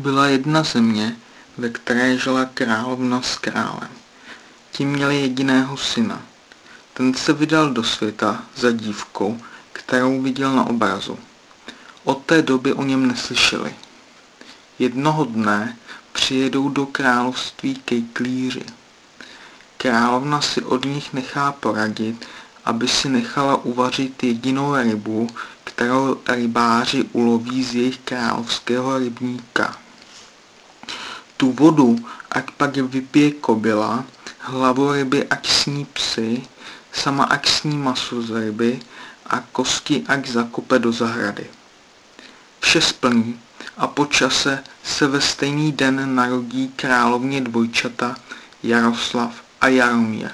Byla jedna země, ve které žila královna s králem. Ti měli jediného syna. Ten se vydal do světa za dívkou, kterou viděl na obrazu. Od té doby o něm neslyšeli. Jednoho dne přijedou do království kejklíři. Královna si od nich nechá poradit, aby si nechala uvařit jedinou rybu, kterou rybáři uloví z jejich královského rybníka. Tu vodu, ať pak vypije kobila, hlavu ryby ať sní psy, sama ať sní maso z ryby a kosti ať zakope do zahrady. Vše splní a po čase se ve stejný den narodí královně dvojčata Jaroslav a Jaromír.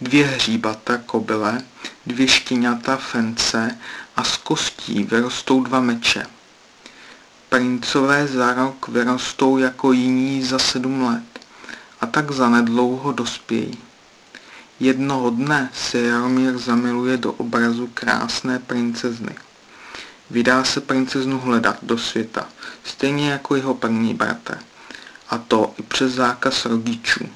Dvě hříbata kobyle, dvě štěňata fence a z kostí vyrostou dva meče. Princové za rok vyrostou jako jiní za sedm let a tak zanedlouho dospějí. Jednoho dne se Jaromír zamiluje do obrazu krásné princezny. Vydá se princeznu hledat do světa, stejně jako jeho první bratr. A to i přes zákaz rodičů.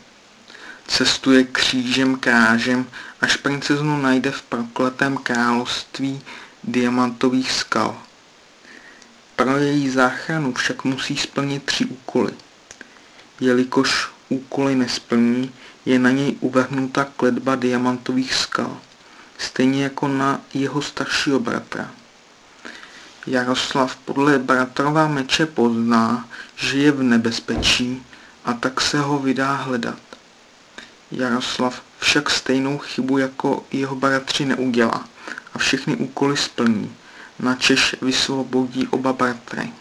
Cestuje křížem krážem, až princeznu najde v prokletém království diamantových skal. Pro její záchranu však musí splnit tři úkoly. Jelikož úkoly nesplní, je na něj uvrhnuta kledba diamantových skal, stejně jako na jeho staršího bratra. Jaroslav podle bratrova meče pozná, že je v nebezpečí a tak se ho vydá hledat. Jaroslav však stejnou chybu jako jeho bratři neudělá a všechny úkoly splní, načež vysvobodí oba bratry.